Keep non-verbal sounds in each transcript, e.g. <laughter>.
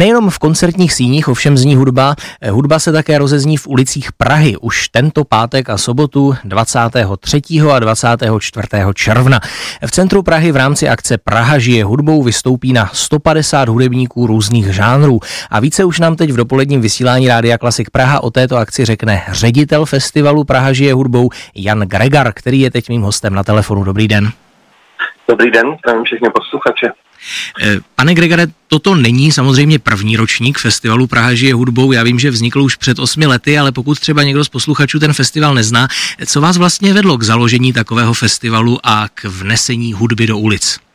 Nejenom v koncertních síních ovšem zní hudba, hudba se také rozezní v ulicích Prahy už tento pátek a sobotu 23. a 24. června. V centru Prahy v rámci akce Praha žije hudbou vystoupí na 150 hudebníků různých žánrů a více už nám teď v dopoledním vysílání Rádia Klasik Praha o této akci řekne ředitel festivalu Praha žije hudbou Jan Gregar, který je teď mým hostem na telefonu. Dobrý den. Dobrý den, zdravím všechny posluchače. Eh, pane Gregore, toto není samozřejmě první ročník festivalu Praha žije hudbou. Já vím, že vznikl už před osmi lety, ale pokud třeba někdo z posluchačů ten festival nezná, co vás vlastně vedlo k založení takového festivalu a k vnesení hudby do ulic?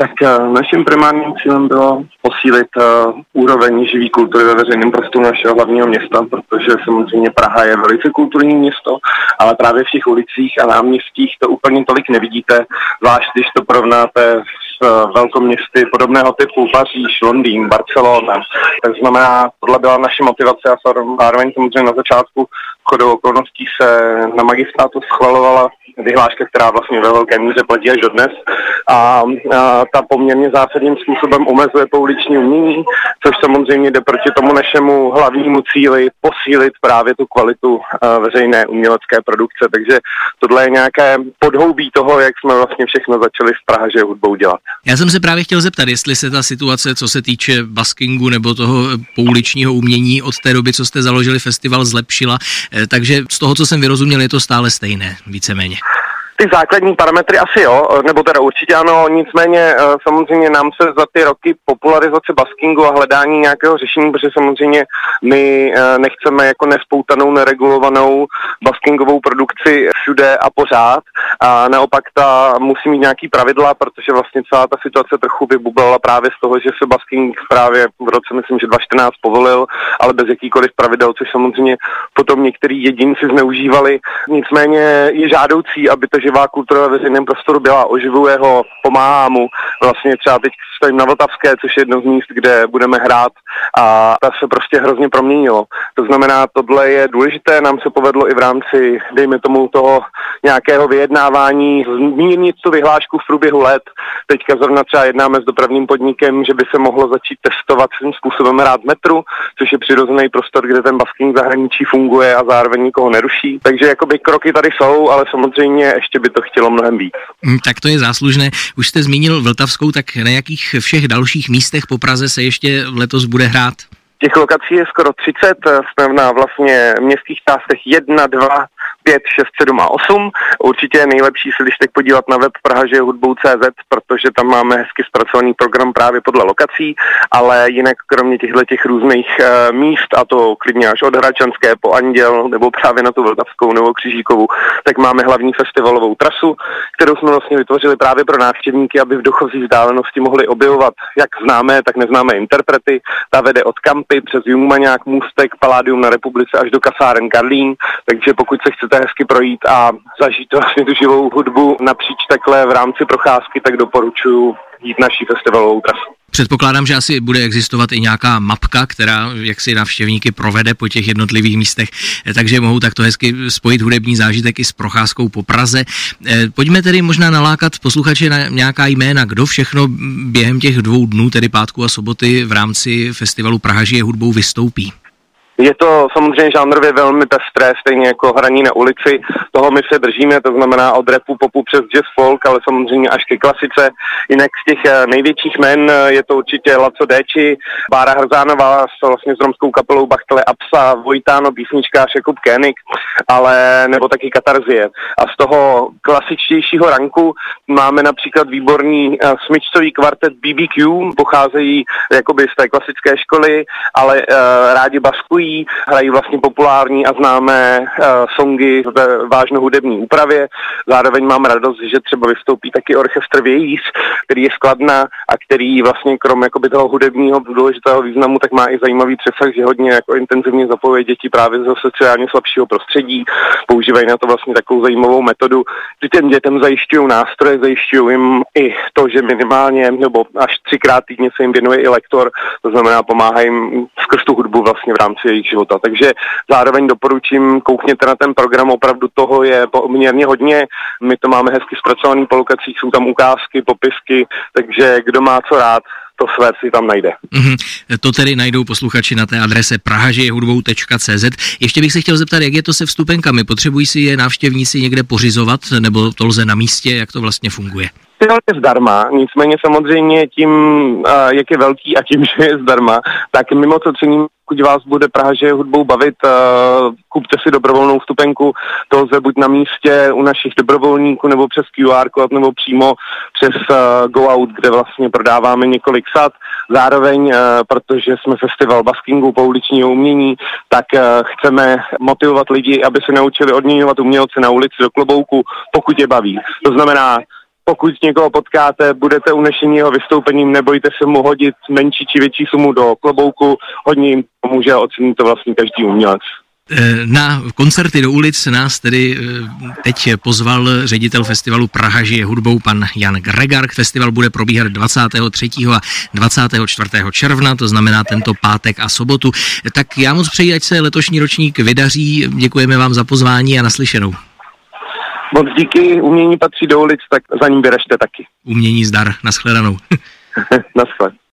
Tak uh, naším primárním cílem bylo posílit uh, úroveň živý kultury ve veřejném prostoru našeho hlavního města, protože samozřejmě Praha je velice kulturní město, ale právě v těch ulicích a náměstích to úplně tolik nevidíte, zvlášť když to porovnáte s velkoměsty podobného typu Paříž, Londýn, Barcelona. Tak znamená, tohle byla naše motivace a zároveň samozřejmě na začátku chodou okolností se na magistrátu schvalovala vyhláška, která vlastně ve velké míře platí až do dnes. A, a ta poměrně zásadním způsobem omezuje pouliční umění, což samozřejmě jde proti tomu našemu hlavnímu cíli posílit právě tu kvalitu veřejné umělecké produkce. Takže tohle je nějaké podhoubí toho, jak jsme vlastně všechno začali v Praze hudbou dělat. Já jsem se právě chtěl zeptat, jestli se ta situace, co se týče baskingu nebo toho pouličního umění od té doby, co jste založili festival, zlepšila. Eh, takže z toho, co jsem vyrozuměl, je to stále stejné, víceméně. Ty základní parametry asi jo, nebo teda určitě ano, nicméně eh, samozřejmě nám se za ty roky popularizace baskingu a hledání nějakého řešení, protože samozřejmě my eh, nechceme jako nespoutanou, neregulovanou baskingovou produkci všude a pořád a naopak ta musí mít nějaký pravidla, protože vlastně celá ta situace trochu vybublala právě z toho, že se basking právě v roce, myslím, že 2014 povolil, ale bez jakýkoliv pravidel, což samozřejmě potom některý jedinci zneužívali. Nicméně je žádoucí, aby to, živá kultura ve veřejném prostoru byla, oživuje ho, pomáhá mu. Vlastně třeba teď stojím na Vltavské, což je jedno z míst, kde budeme hrát a ta se prostě hrozně proměnilo. To znamená, tohle je důležité, nám se povedlo i v rámci, dejme tomu, toho nějakého vyjednávání, zmírnit tu vyhlášku v průběhu let. Teďka zrovna třeba jednáme s dopravním podnikem, že by se mohlo začít testovat svým způsobem hrát metru, což je přirozený prostor, kde ten basking zahraničí funguje a zároveň nikoho neruší. Takže jakoby kroky tady jsou, ale samozřejmě ještě by to chtělo mnohem víc. Hmm, tak to je záslužné. Už jste zmínil Vltavskou, tak na jakých všech dalších místech po Praze se ještě letos bude hrát? Těch lokací je skoro 30, jsme na vlastně městských částech 1, 2, 5, 6, 7 a 8. Určitě je nejlepší se když teď podívat na web Praha, že hudbou.cz, protože tam máme hezky zpracovaný program právě podle lokací, ale jinak kromě těchto těch různých uh, míst, a to klidně až od Hračanské po Anděl, nebo právě na tu Vltavskou nebo Křižíkovou, tak máme hlavní festivalovou trasu, kterou jsme vlastně vytvořili právě pro návštěvníky, aby v dochozí vzdálenosti mohli objevovat jak známé, tak neznámé interprety. Ta vede od Kampy přes Jungmaňák, Můstek, Paládium na republice až do kasáren Karlín, takže pokud se chcete hezky projít a zažít vlastně tu živou hudbu napříč takhle v rámci procházky, tak doporučuji jít naší festivalovou trasu. Předpokládám, že asi bude existovat i nějaká mapka, která jak si návštěvníky provede po těch jednotlivých místech, takže mohou takto hezky spojit hudební zážitek i s procházkou po Praze. Eh, pojďme tedy možná nalákat posluchače na nějaká jména, kdo všechno během těch dvou dnů, tedy pátku a soboty v rámci festivalu Praha žije hudbou vystoupí. Je to samozřejmě žánrově velmi pestré, stejně jako hraní na ulici. Toho my se držíme, to znamená od repu, popu přes jazz folk, ale samozřejmě až ke klasice. Jinak z těch eh, největších men eh, je to určitě Laco Déči, Bára Hrzánová s, vlastně s romskou kapelou Bachtele Apsa, Vojtáno, písničkář Jakub Kénik, ale nebo taky Katarzie. A z toho klasičtějšího ranku máme například výborný uh, smyčcový kvartet BBQ, pocházejí jakoby z té klasické školy, ale uh, rádi baskují hrají vlastně populární a známé uh, songy ve vážno hudební úpravě. Zároveň mám radost, že třeba vystoupí taky orchestr Vějíř, který je skladná a který vlastně krom jakoby toho hudebního důležitého významu, tak má i zajímavý přesah, že hodně jako intenzivně zapojuje děti právě ze sociálně slabšího prostředí. Používají na to vlastně takovou zajímavou metodu, že těm dětem zajišťují nástroje, zajišťují jim i to, že minimálně nebo až třikrát týdně se jim věnuje i lektor, to znamená pomáhají jim skrz tu hudbu vlastně v rámci jejich života. Takže zároveň doporučím, koukněte na ten program, opravdu toho je poměrně hodně. My to máme hezky zpracovaný po lokacích, jsou tam ukázky, popisky, takže kdo má co rád, to své si tam najde. Mm-hmm. To tedy najdou posluchači na té adrese prahažejehudbou.cz. Ještě bych se chtěl zeptat, jak je to se vstupenkami? Potřebují si je návštěvníci někde pořizovat, nebo to lze na místě, jak to vlastně funguje? je zdarma, nicméně samozřejmě tím, jak je velký a tím, že je zdarma, tak mimo to cením, pokud vás bude Praha, že hudbou bavit, kupte si dobrovolnou vstupenku, to lze buď na místě u našich dobrovolníků, nebo přes QR kód, nebo přímo přes Go Out, kde vlastně prodáváme několik sad. Zároveň, protože jsme festival baskingu, pouličního umění, tak chceme motivovat lidi, aby se naučili odměňovat umělce na ulici do klobouku, pokud je baví. To znamená, pokud někoho potkáte, budete unešení jeho vystoupením, nebojte se mu hodit menší či větší sumu do klobouku, hodně jim pomůže a ocení to vlastně každý umělec. Eh, na koncerty do ulic nás tedy eh, teď pozval ředitel festivalu Praha žije hudbou pan Jan Gregar. Festival bude probíhat 23. a 24. června, to znamená tento pátek a sobotu. Tak já moc přeji, ať se letošní ročník vydaří. Děkujeme vám za pozvání a naslyšenou. Moc díky, umění patří do ulic, tak za ním vyražte taky. Umění zdar, naschledanou. <laughs> Naschle.